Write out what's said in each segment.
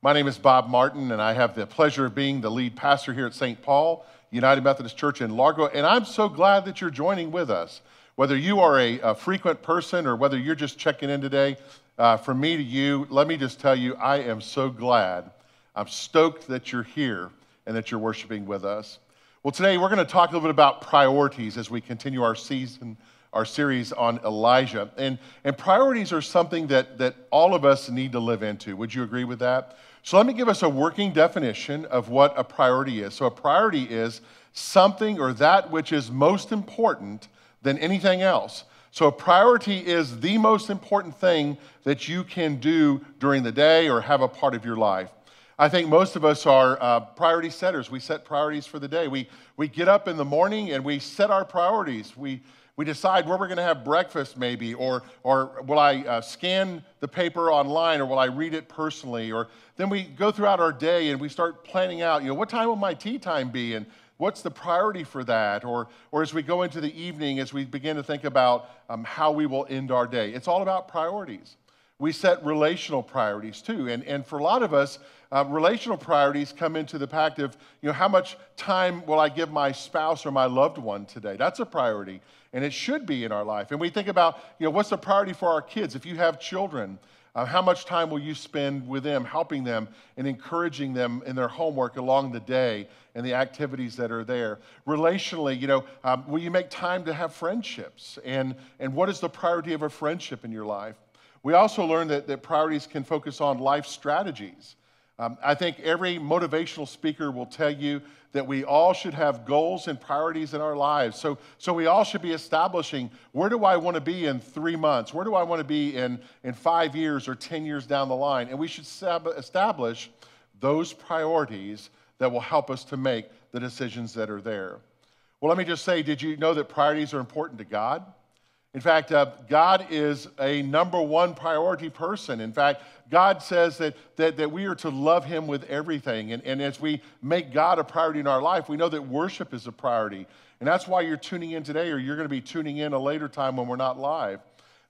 My name is Bob Martin, and I have the pleasure of being the lead pastor here at St. Paul United Methodist Church in Largo. And I'm so glad that you're joining with us. Whether you are a, a frequent person or whether you're just checking in today, uh, from me to you, let me just tell you, I am so glad. I'm stoked that you're here and that you're worshiping with us. Well, today we're going to talk a little bit about priorities as we continue our season our series on Elijah. And, and priorities are something that, that all of us need to live into. Would you agree with that? So let me give us a working definition of what a priority is. So a priority is something or that which is most important than anything else. So a priority is the most important thing that you can do during the day or have a part of your life. I think most of us are uh, priority setters. We set priorities for the day. We, we get up in the morning and we set our priorities. We, we decide where we're going to have breakfast, maybe, or, or will I uh, scan the paper online, or will I read it personally? Or then we go throughout our day and we start planning out, you know, what time will my tea time be? And what's the priority for that? Or, or as we go into the evening, as we begin to think about um, how we will end our day. It's all about priorities. We set relational priorities too. And, and for a lot of us, uh, relational priorities come into the pact of, you know, how much time will I give my spouse or my loved one today? That's a priority and it should be in our life. And we think about, you know, what's the priority for our kids? If you have children, uh, how much time will you spend with them, helping them and encouraging them in their homework along the day and the activities that are there? Relationally, you know, um, will you make time to have friendships? And, and what is the priority of a friendship in your life? We also learned that, that priorities can focus on life strategies. Um, I think every motivational speaker will tell you that we all should have goals and priorities in our lives. So, so we all should be establishing where do I want to be in three months? Where do I want to be in, in five years or 10 years down the line? And we should establish those priorities that will help us to make the decisions that are there. Well, let me just say did you know that priorities are important to God? In fact, uh, God is a number one priority person. In fact, God says that, that, that we are to love Him with everything. And, and as we make God a priority in our life, we know that worship is a priority. And that's why you're tuning in today, or you're going to be tuning in a later time when we're not live.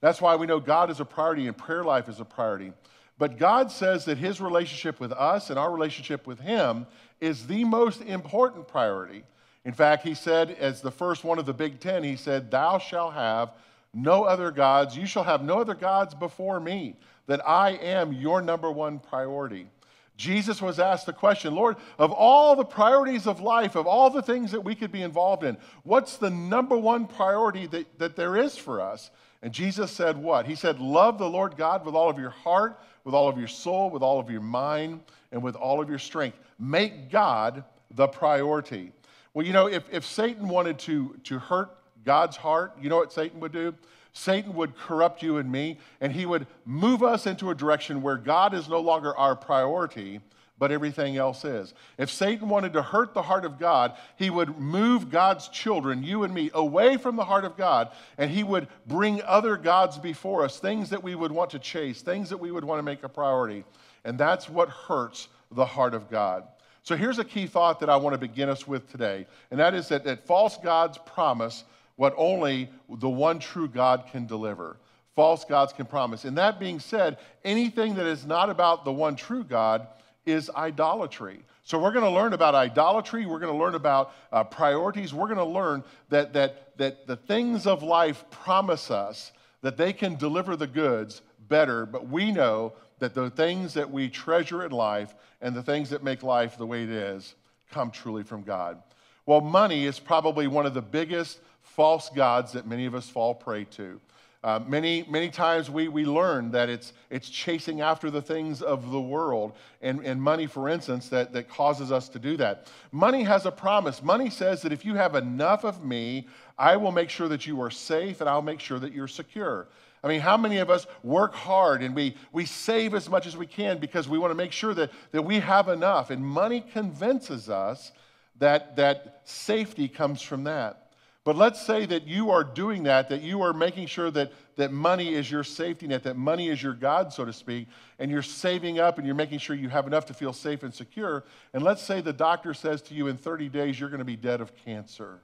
That's why we know God is a priority and prayer life is a priority. But God says that His relationship with us and our relationship with Him is the most important priority. In fact, He said, as the first one of the Big Ten, He said, Thou shalt have no other gods. You shall have no other gods before me, that I am your number one priority. Jesus was asked the question, Lord, of all the priorities of life, of all the things that we could be involved in, what's the number one priority that, that there is for us? And Jesus said, What? He said, Love the Lord God with all of your heart, with all of your soul, with all of your mind, and with all of your strength. Make God the priority. Well, you know, if, if Satan wanted to, to hurt God's heart, you know what Satan would do? Satan would corrupt you and me, and he would move us into a direction where God is no longer our priority, but everything else is. If Satan wanted to hurt the heart of God, he would move God's children, you and me, away from the heart of God, and he would bring other gods before us, things that we would want to chase, things that we would want to make a priority. And that's what hurts the heart of God. So here's a key thought that I want to begin us with today, and that is that, that false gods promise what only the one true God can deliver. False gods can promise. And that being said, anything that is not about the one true God is idolatry. So we're going to learn about idolatry. We're going to learn about uh, priorities. We're going to learn that, that, that the things of life promise us that they can deliver the goods better, but we know that the things that we treasure in life and the things that make life the way it is come truly from God. Well, money is probably one of the biggest false gods that many of us fall prey to. Uh, many, many times we, we learn that it's, it's chasing after the things of the world and, and money, for instance, that, that causes us to do that. Money has a promise. Money says that if you have enough of me, I will make sure that you are safe and I'll make sure that you're secure. I mean, how many of us work hard and we, we save as much as we can because we want to make sure that, that we have enough? And money convinces us that, that safety comes from that. But let's say that you are doing that, that you are making sure that, that money is your safety net, that money is your God, so to speak, and you're saving up and you're making sure you have enough to feel safe and secure. And let's say the doctor says to you in 30 days, you're going to be dead of cancer.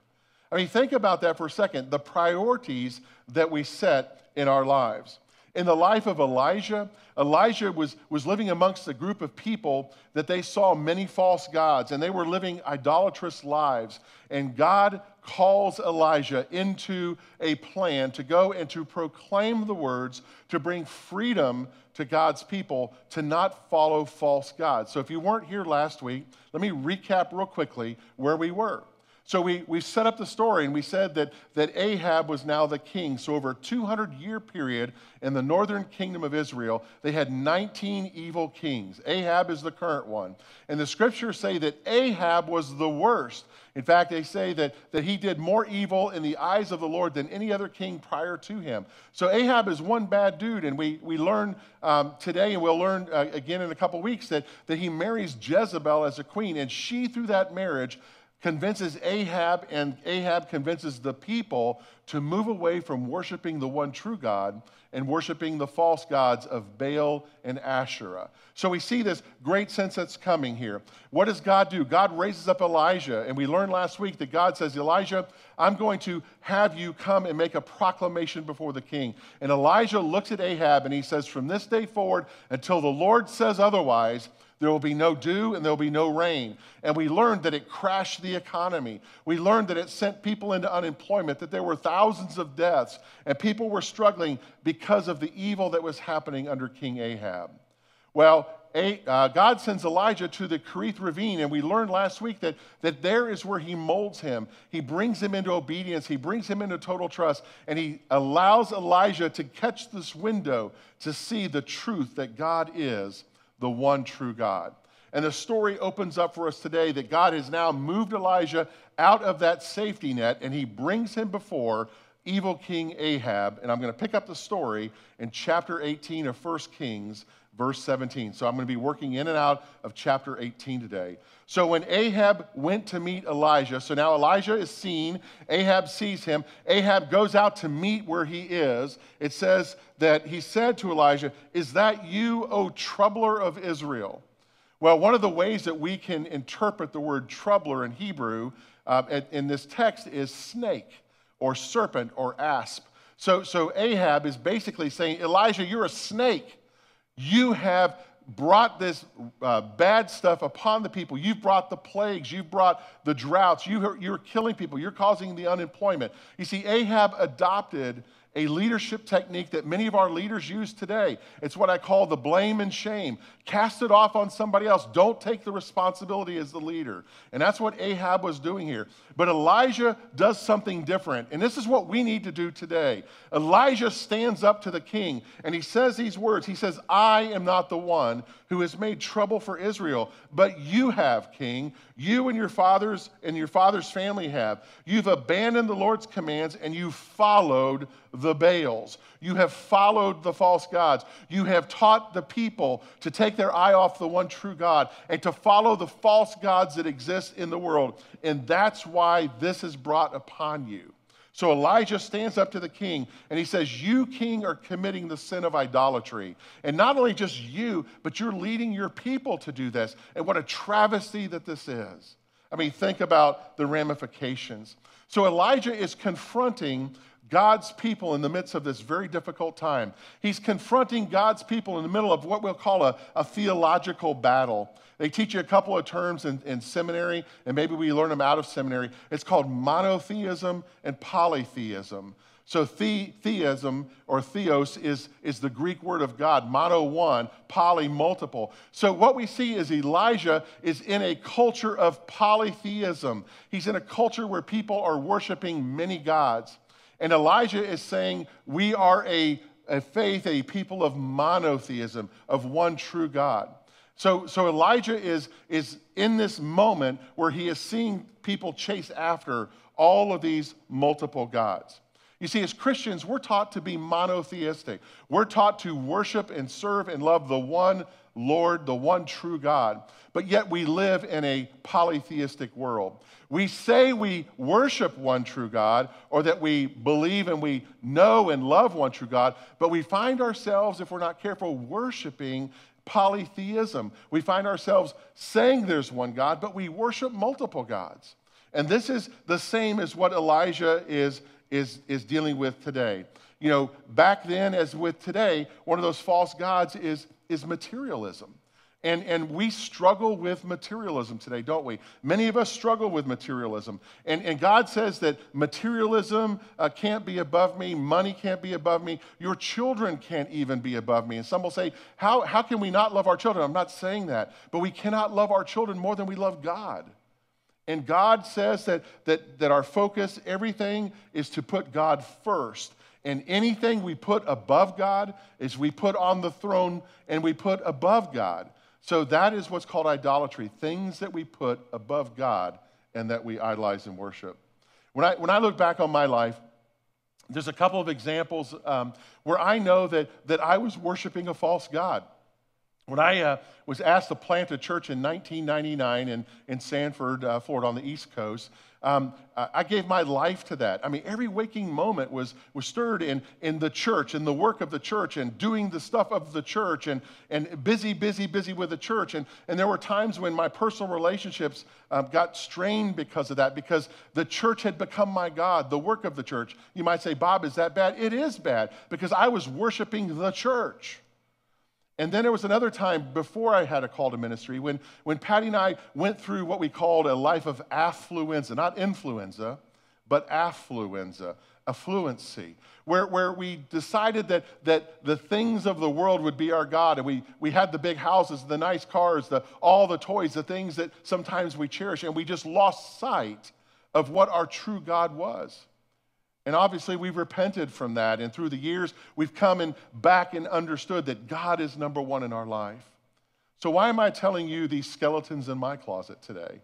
I mean, think about that for a second the priorities that we set in our lives. In the life of Elijah, Elijah was, was living amongst a group of people that they saw many false gods and they were living idolatrous lives. And God calls Elijah into a plan to go and to proclaim the words to bring freedom to God's people to not follow false gods. So if you weren't here last week, let me recap real quickly where we were. So we, we set up the story and we said that, that Ahab was now the king. So over a 200 year period in the northern kingdom of Israel, they had 19 evil kings. Ahab is the current one. And the scriptures say that Ahab was the worst. In fact, they say that, that he did more evil in the eyes of the Lord than any other king prior to him. So Ahab is one bad dude. And we, we learn um, today, and we'll learn uh, again in a couple weeks, that, that he marries Jezebel as a queen. And she, through that marriage, convinces Ahab, and Ahab convinces the people to move away from worshiping the one true God and worshiping the false gods of Baal and Asherah. So we see this great sense that's coming here. What does God do? God raises up Elijah, and we learned last week that God says, Elijah, I'm going to have you come and make a proclamation before the king. And Elijah looks at Ahab and he says, From this day forward, until the Lord says otherwise, there will be no dew and there will be no rain. And we learned that it crashed the economy. We learned that it sent people into unemployment, that there were thousands of deaths, and people were struggling because of the evil that was happening under King Ahab. Well, uh, God sends Elijah to the Kerith Ravine, and we learned last week that, that there is where he molds him. He brings him into obedience, he brings him into total trust, and he allows Elijah to catch this window to see the truth that God is the one true God. And the story opens up for us today that God has now moved Elijah out of that safety net and he brings him before evil King Ahab. And I'm going to pick up the story in chapter 18 of 1 Kings, verse 17. So I'm going to be working in and out of chapter 18 today. So when Ahab went to meet Elijah, so now Elijah is seen, Ahab sees him, Ahab goes out to meet where he is. It says that he said to Elijah, Is that you, O troubler of Israel? Well, one of the ways that we can interpret the word troubler in Hebrew uh, in this text is snake or serpent or asp. So, so Ahab is basically saying, Elijah, you're a snake. You have brought this uh, bad stuff upon the people. You've brought the plagues. You've brought the droughts. You are, you're killing people. You're causing the unemployment. You see, Ahab adopted a leadership technique that many of our leaders use today. It's what I call the blame and shame. Cast it off on somebody else. Don't take the responsibility as the leader. And that's what Ahab was doing here. But Elijah does something different. And this is what we need to do today. Elijah stands up to the king and he says these words He says, I am not the one who has made trouble for Israel, but you have, king. You and your fathers and your father's family have. You've abandoned the Lord's commands and you followed the Baals. You have followed the false gods. You have taught the people to take their eye off the one true God and to follow the false gods that exist in the world. And that's why this is brought upon you. So Elijah stands up to the king and he says, You, king, are committing the sin of idolatry. And not only just you, but you're leading your people to do this. And what a travesty that this is. I mean, think about the ramifications. So Elijah is confronting God's people in the midst of this very difficult time. He's confronting God's people in the middle of what we'll call a, a theological battle. They teach you a couple of terms in, in seminary, and maybe we learn them out of seminary. It's called monotheism and polytheism. So, the, theism or theos is, is the Greek word of God, mono one, poly multiple. So, what we see is Elijah is in a culture of polytheism. He's in a culture where people are worshiping many gods. And Elijah is saying, We are a, a faith, a people of monotheism, of one true God. So, so Elijah is, is in this moment where he is seeing people chase after all of these multiple gods. You see, as Christians, we're taught to be monotheistic. We're taught to worship and serve and love the one Lord, the one true God. But yet we live in a polytheistic world. We say we worship one true God or that we believe and we know and love one true God, but we find ourselves, if we're not careful, worshiping polytheism. We find ourselves saying there's one God, but we worship multiple gods. And this is the same as what Elijah is, is, is dealing with today. you know, back then as with today, one of those false gods is, is materialism. And, and we struggle with materialism today, don't we? Many of us struggle with materialism. And, and God says that materialism uh, can't be above me, money can't be above me, your children can't even be above me. And some will say, how, how can we not love our children? I'm not saying that, but we cannot love our children more than we love God. And God says that, that, that our focus, everything, is to put God first. And anything we put above God is we put on the throne and we put above God. So that is what's called idolatry things that we put above God and that we idolize and worship. When I, when I look back on my life, there's a couple of examples um, where I know that, that I was worshiping a false God. When I uh, was asked to plant a church in 1999 in, in Sanford, uh, Florida, on the East Coast, um, I gave my life to that. I mean, every waking moment was, was stirred in, in the church in the work of the church and doing the stuff of the church and, and busy, busy, busy with the church. And, and there were times when my personal relationships um, got strained because of that, because the church had become my God, the work of the church. You might say, Bob, is that bad? It is bad because I was worshiping the church. And then there was another time before I had a call to ministry when, when Patty and I went through what we called a life of affluenza, not influenza, but affluenza, affluency, where, where we decided that, that the things of the world would be our God. And we, we had the big houses, the nice cars, the, all the toys, the things that sometimes we cherish, and we just lost sight of what our true God was. And obviously, we've repented from that. And through the years, we've come and back and understood that God is number one in our life. So, why am I telling you these skeletons in my closet today?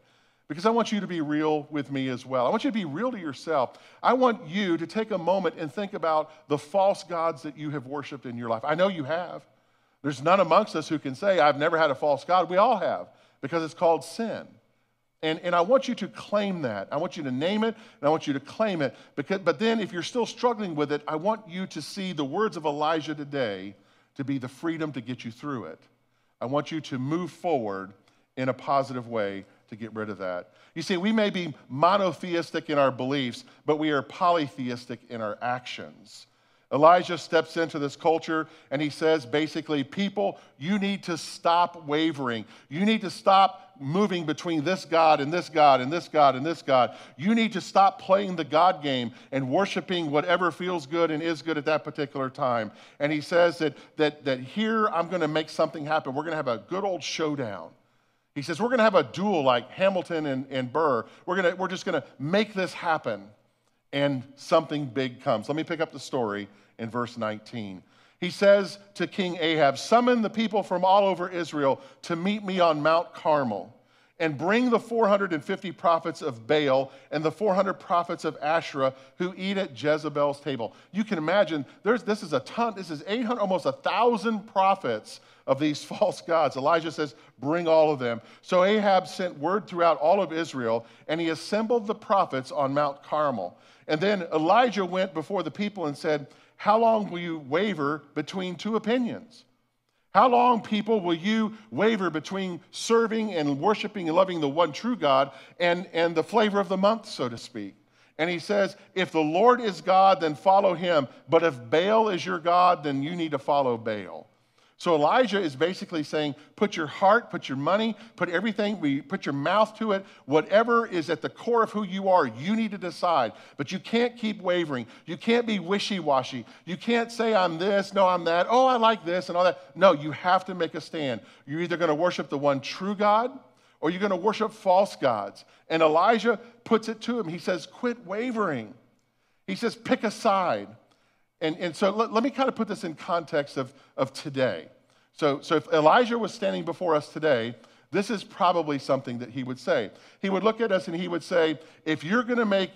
Because I want you to be real with me as well. I want you to be real to yourself. I want you to take a moment and think about the false gods that you have worshiped in your life. I know you have. There's none amongst us who can say, I've never had a false God. We all have, because it's called sin. And, and I want you to claim that. I want you to name it and I want you to claim it. Because, but then, if you're still struggling with it, I want you to see the words of Elijah today to be the freedom to get you through it. I want you to move forward in a positive way to get rid of that. You see, we may be monotheistic in our beliefs, but we are polytheistic in our actions. Elijah steps into this culture and he says basically, people, you need to stop wavering. You need to stop moving between this God and this God and this God and this God. You need to stop playing the God game and worshiping whatever feels good and is good at that particular time. And he says that, that, that here I'm going to make something happen. We're going to have a good old showdown. He says, We're going to have a duel like Hamilton and, and Burr. We're, gonna, we're just going to make this happen and something big comes. Let me pick up the story in verse 19. He says to King Ahab, Summon the people from all over Israel to meet me on Mount Carmel, and bring the 450 prophets of Baal and the 400 prophets of Asherah who eat at Jezebel's table. You can imagine, there's, this is a ton, this is 800, almost a thousand prophets of these false gods. Elijah says, Bring all of them. So Ahab sent word throughout all of Israel, and he assembled the prophets on Mount Carmel. And then Elijah went before the people and said, How long will you waver between two opinions? How long, people, will you waver between serving and worshiping and loving the one true God and, and the flavor of the month, so to speak? And he says, If the Lord is God, then follow him. But if Baal is your God, then you need to follow Baal. So Elijah is basically saying, put your heart, put your money, put everything, we put your mouth to it. Whatever is at the core of who you are, you need to decide. But you can't keep wavering. You can't be wishy-washy. You can't say, I'm this, no, I'm that. Oh, I like this and all that. No, you have to make a stand. You're either going to worship the one true God or you're going to worship false gods. And Elijah puts it to him. He says, quit wavering. He says, pick a side. And, and so let, let me kind of put this in context of, of today. So, so if Elijah was standing before us today, this is probably something that he would say. He would look at us and he would say, if you're going to make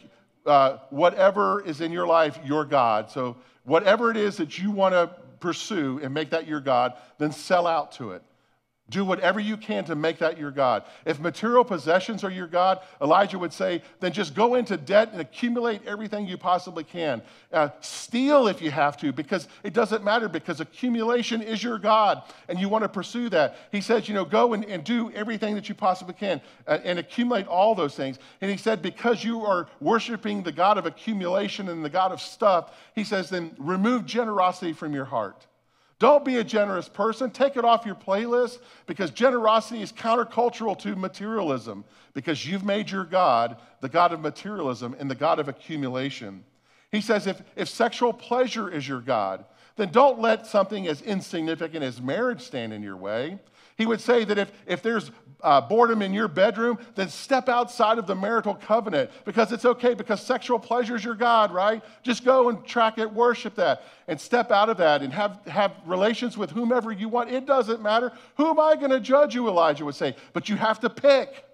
uh, whatever is in your life your God, so whatever it is that you want to pursue and make that your God, then sell out to it. Do whatever you can to make that your God. If material possessions are your God, Elijah would say, then just go into debt and accumulate everything you possibly can. Uh, steal if you have to, because it doesn't matter, because accumulation is your God, and you want to pursue that. He says, you know, go and, and do everything that you possibly can uh, and accumulate all those things. And he said, because you are worshiping the God of accumulation and the God of stuff, he says, then remove generosity from your heart. Don't be a generous person. Take it off your playlist because generosity is countercultural to materialism because you've made your God the God of materialism and the God of accumulation. He says if, if sexual pleasure is your God, then don't let something as insignificant as marriage stand in your way. He would say that if, if there's uh, boredom in your bedroom, then step outside of the marital covenant because it's okay because sexual pleasure is your God, right? Just go and track it, worship that, and step out of that and have, have relations with whomever you want. It doesn't matter. Who am I going to judge you, Elijah would say. But you have to pick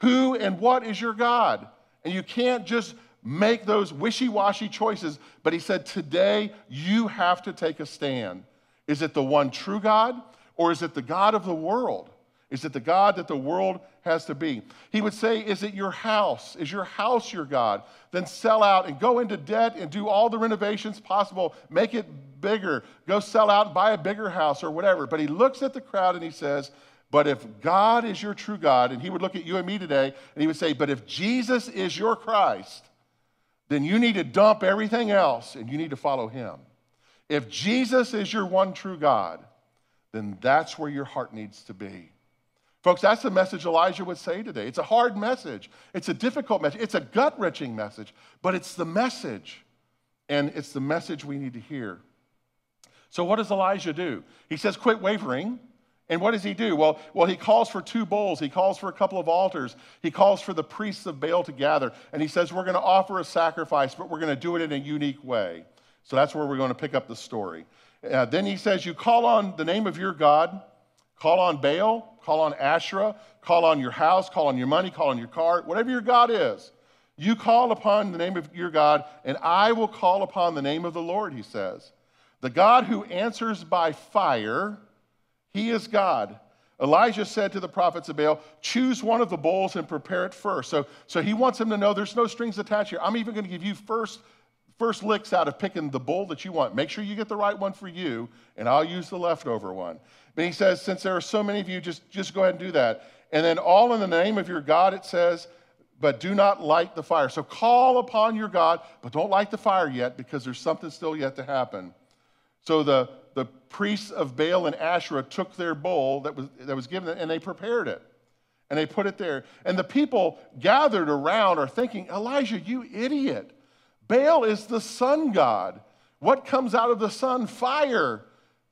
who and what is your God. And you can't just make those wishy washy choices. But he said, today you have to take a stand. Is it the one true God or is it the God of the world? Is it the God that the world has to be? He would say, Is it your house? Is your house your God? Then sell out and go into debt and do all the renovations possible. Make it bigger. Go sell out and buy a bigger house or whatever. But he looks at the crowd and he says, But if God is your true God, and he would look at you and me today and he would say, But if Jesus is your Christ, then you need to dump everything else and you need to follow him. If Jesus is your one true God, then that's where your heart needs to be. Folks, that's the message Elijah would say today. It's a hard message, it's a difficult message, it's a gut wrenching message, but it's the message. And it's the message we need to hear. So, what does Elijah do? He says, Quit wavering. And what does he do? Well, well, he calls for two bowls. He calls for a couple of altars. He calls for the priests of Baal to gather. And he says, We're going to offer a sacrifice, but we're going to do it in a unique way. So that's where we're going to pick up the story. Uh, then he says, You call on the name of your God, call on Baal, call on Asherah, call on your house, call on your money, call on your car, whatever your God is. You call upon the name of your God, and I will call upon the name of the Lord, he says. The God who answers by fire, he is God. Elijah said to the prophets of Baal, Choose one of the bowls and prepare it first. So, so he wants them to know there's no strings attached here. I'm even going to give you first, first licks out of picking the bowl that you want. Make sure you get the right one for you, and I'll use the leftover one. But he says, since there are so many of you, just, just go ahead and do that. And then all in the name of your God, it says, but do not light the fire. So call upon your God, but don't light the fire yet because there's something still yet to happen. So the, the priests of Baal and Asherah took their bowl that was, that was given and they prepared it. And they put it there. And the people gathered around are thinking, Elijah, you idiot. Baal is the sun god. What comes out of the sun? Fire.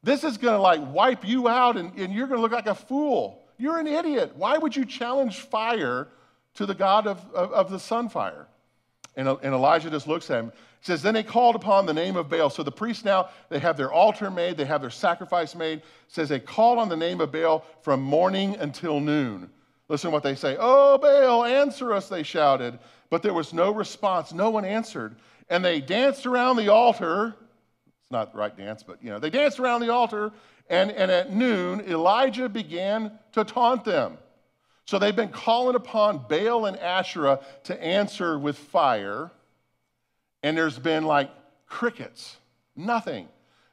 This is going to like wipe you out and, and you're going to look like a fool. You're an idiot. Why would you challenge fire to the God of, of, of the sun fire? And, and Elijah just looks at him. He says, Then they called upon the name of Baal. So the priests now, they have their altar made, they have their sacrifice made. It says they called on the name of Baal from morning until noon. Listen to what they say. Oh, Baal, answer us, they shouted. But there was no response. No one answered. And they danced around the altar it's not the right dance, but you know, they danced around the altar, and, and at noon, Elijah began to taunt them. So they've been calling upon Baal and Asherah to answer with fire, and there's been like crickets, nothing.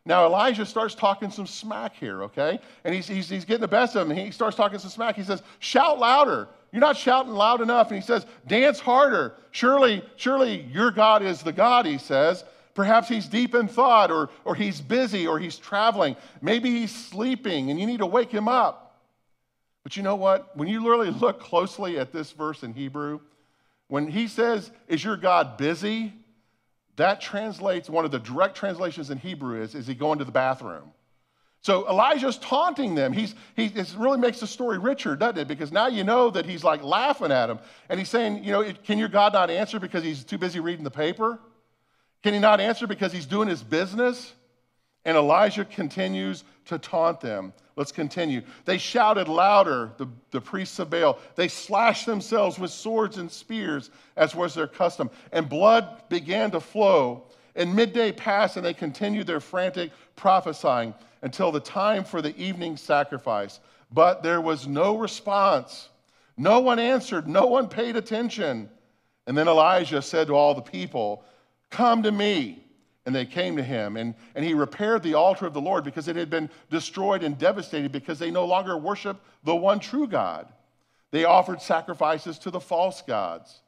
Now, Elijah starts talking some smack here, okay? And he's, he's, he's getting the best of him. He starts talking some smack. He says, Shout louder. You're not shouting loud enough. And he says, Dance harder. Surely, surely your God is the God, he says. Perhaps he's deep in thought, or, or he's busy, or he's traveling. Maybe he's sleeping, and you need to wake him up. But you know what? When you really look closely at this verse in Hebrew, when he says, Is your God busy? That translates, one of the direct translations in Hebrew is, Is he going to the bathroom? So Elijah's taunting them. He's, he, it really makes the story richer, doesn't it? Because now you know that he's like laughing at him. And he's saying, you know, can your God not answer because he's too busy reading the paper? Can he not answer because he's doing his business? And Elijah continues to taunt them. Let's continue. They shouted louder, the, the priests of Baal. They slashed themselves with swords and spears, as was their custom. And blood began to flow. And midday passed, and they continued their frantic prophesying until the time for the evening sacrifice. but there was no response. No one answered, no one paid attention. And then Elijah said to all the people, Come to me. And they came to him, and, and he repaired the altar of the Lord because it had been destroyed and devastated because they no longer worship the one true God. They offered sacrifices to the false gods.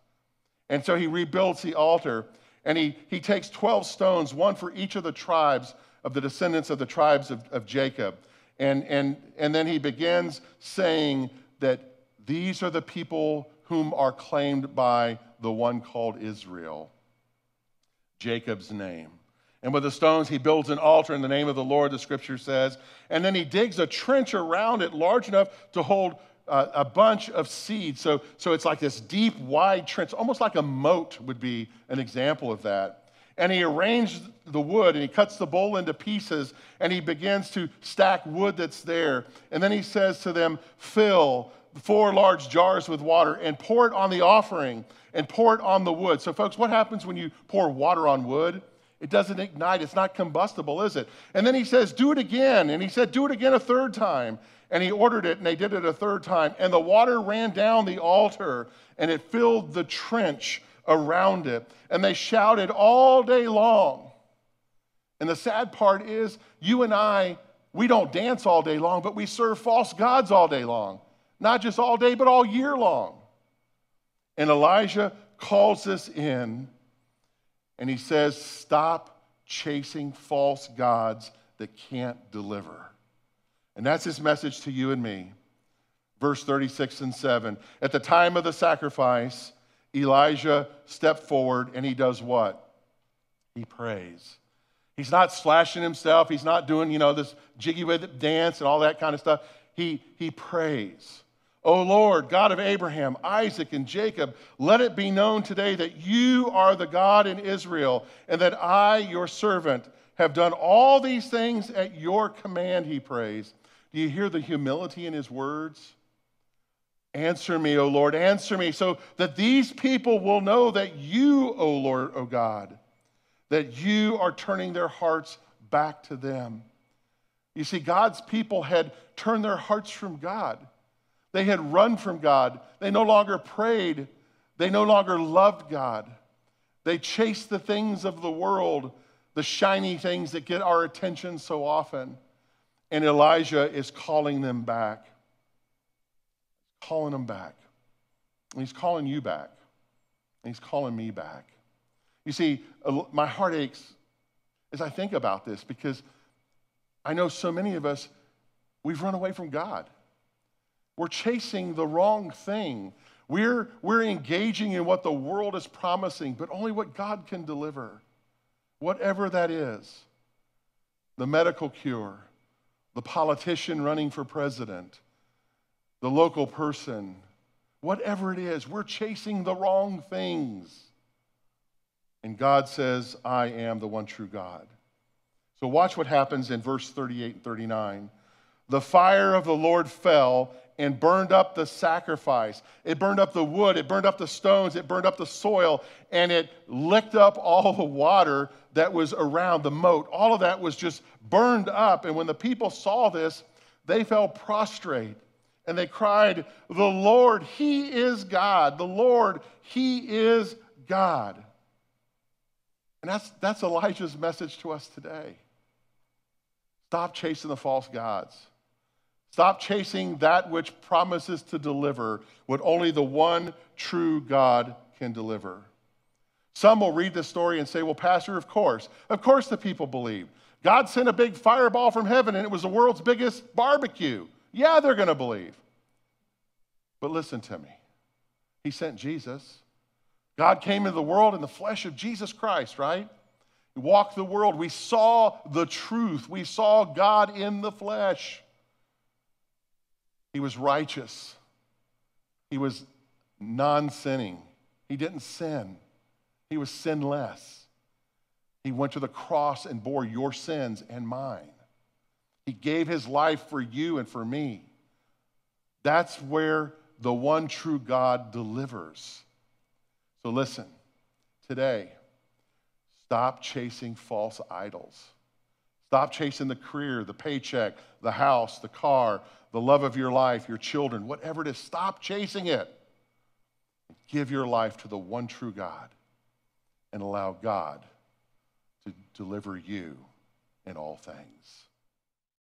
And so he rebuilds the altar, and he, he takes 12 stones, one for each of the tribes of the descendants of the tribes of, of Jacob. And, and, and then he begins saying that these are the people whom are claimed by the one called Israel, Jacob's name. And with the stones, he builds an altar in the name of the Lord, the scripture says. And then he digs a trench around it large enough to hold uh, a bunch of seeds. So, so it's like this deep, wide trench, almost like a moat would be an example of that. And he arranged the wood and he cuts the bowl into pieces and he begins to stack wood that's there. And then he says to them, Fill four large jars with water and pour it on the offering and pour it on the wood. So, folks, what happens when you pour water on wood? It doesn't ignite. It's not combustible, is it? And then he says, Do it again. And he said, Do it again a third time. And he ordered it, and they did it a third time. And the water ran down the altar, and it filled the trench around it. And they shouted all day long. And the sad part is, you and I, we don't dance all day long, but we serve false gods all day long. Not just all day, but all year long. And Elijah calls us in and he says, Stop chasing false gods that can't deliver. And that's his message to you and me. Verse 36 and 7. At the time of the sacrifice, Elijah stepped forward and he does what? He prays. He's not slashing himself. He's not doing, you know, this jiggy with dance and all that kind of stuff. He, he prays. O Lord, God of Abraham, Isaac, and Jacob, let it be known today that you are the God in Israel, and that I, your servant, have done all these things at your command, he prays. Do you hear the humility in his words? Answer me, O Lord, answer me, so that these people will know that you, O Lord, O God, that you are turning their hearts back to them. You see, God's people had turned their hearts from God. They had run from God. They no longer prayed. They no longer loved God. They chased the things of the world, the shiny things that get our attention so often. And Elijah is calling them back. Calling them back. And he's calling you back. And he's calling me back. You see, my heart aches as I think about this because I know so many of us, we've run away from God. We're chasing the wrong thing. We're, we're engaging in what the world is promising, but only what God can deliver, whatever that is the medical cure, the politician running for president, the local person, whatever it is, we're chasing the wrong things. And God says, I am the one true God. So watch what happens in verse 38 and 39. The fire of the Lord fell and burned up the sacrifice. It burned up the wood, it burned up the stones, it burned up the soil, and it licked up all the water that was around the moat. All of that was just burned up. And when the people saw this, they fell prostrate and they cried, The Lord, He is God. The Lord, He is God. And that's, that's Elijah's message to us today. Stop chasing the false gods. Stop chasing that which promises to deliver what only the one true God can deliver. Some will read this story and say, Well, Pastor, of course. Of course the people believe. God sent a big fireball from heaven and it was the world's biggest barbecue. Yeah, they're going to believe. But listen to me. He sent Jesus. God came into the world in the flesh of Jesus Christ, right? He walked the world. We saw the truth. We saw God in the flesh. He was righteous. He was non sinning. He didn't sin. He was sinless. He went to the cross and bore your sins and mine. He gave his life for you and for me. That's where the one true God delivers. So listen, today, stop chasing false idols. Stop chasing the career, the paycheck, the house, the car, the love of your life, your children, whatever it is. Stop chasing it. Give your life to the one true God and allow God to deliver you in all things.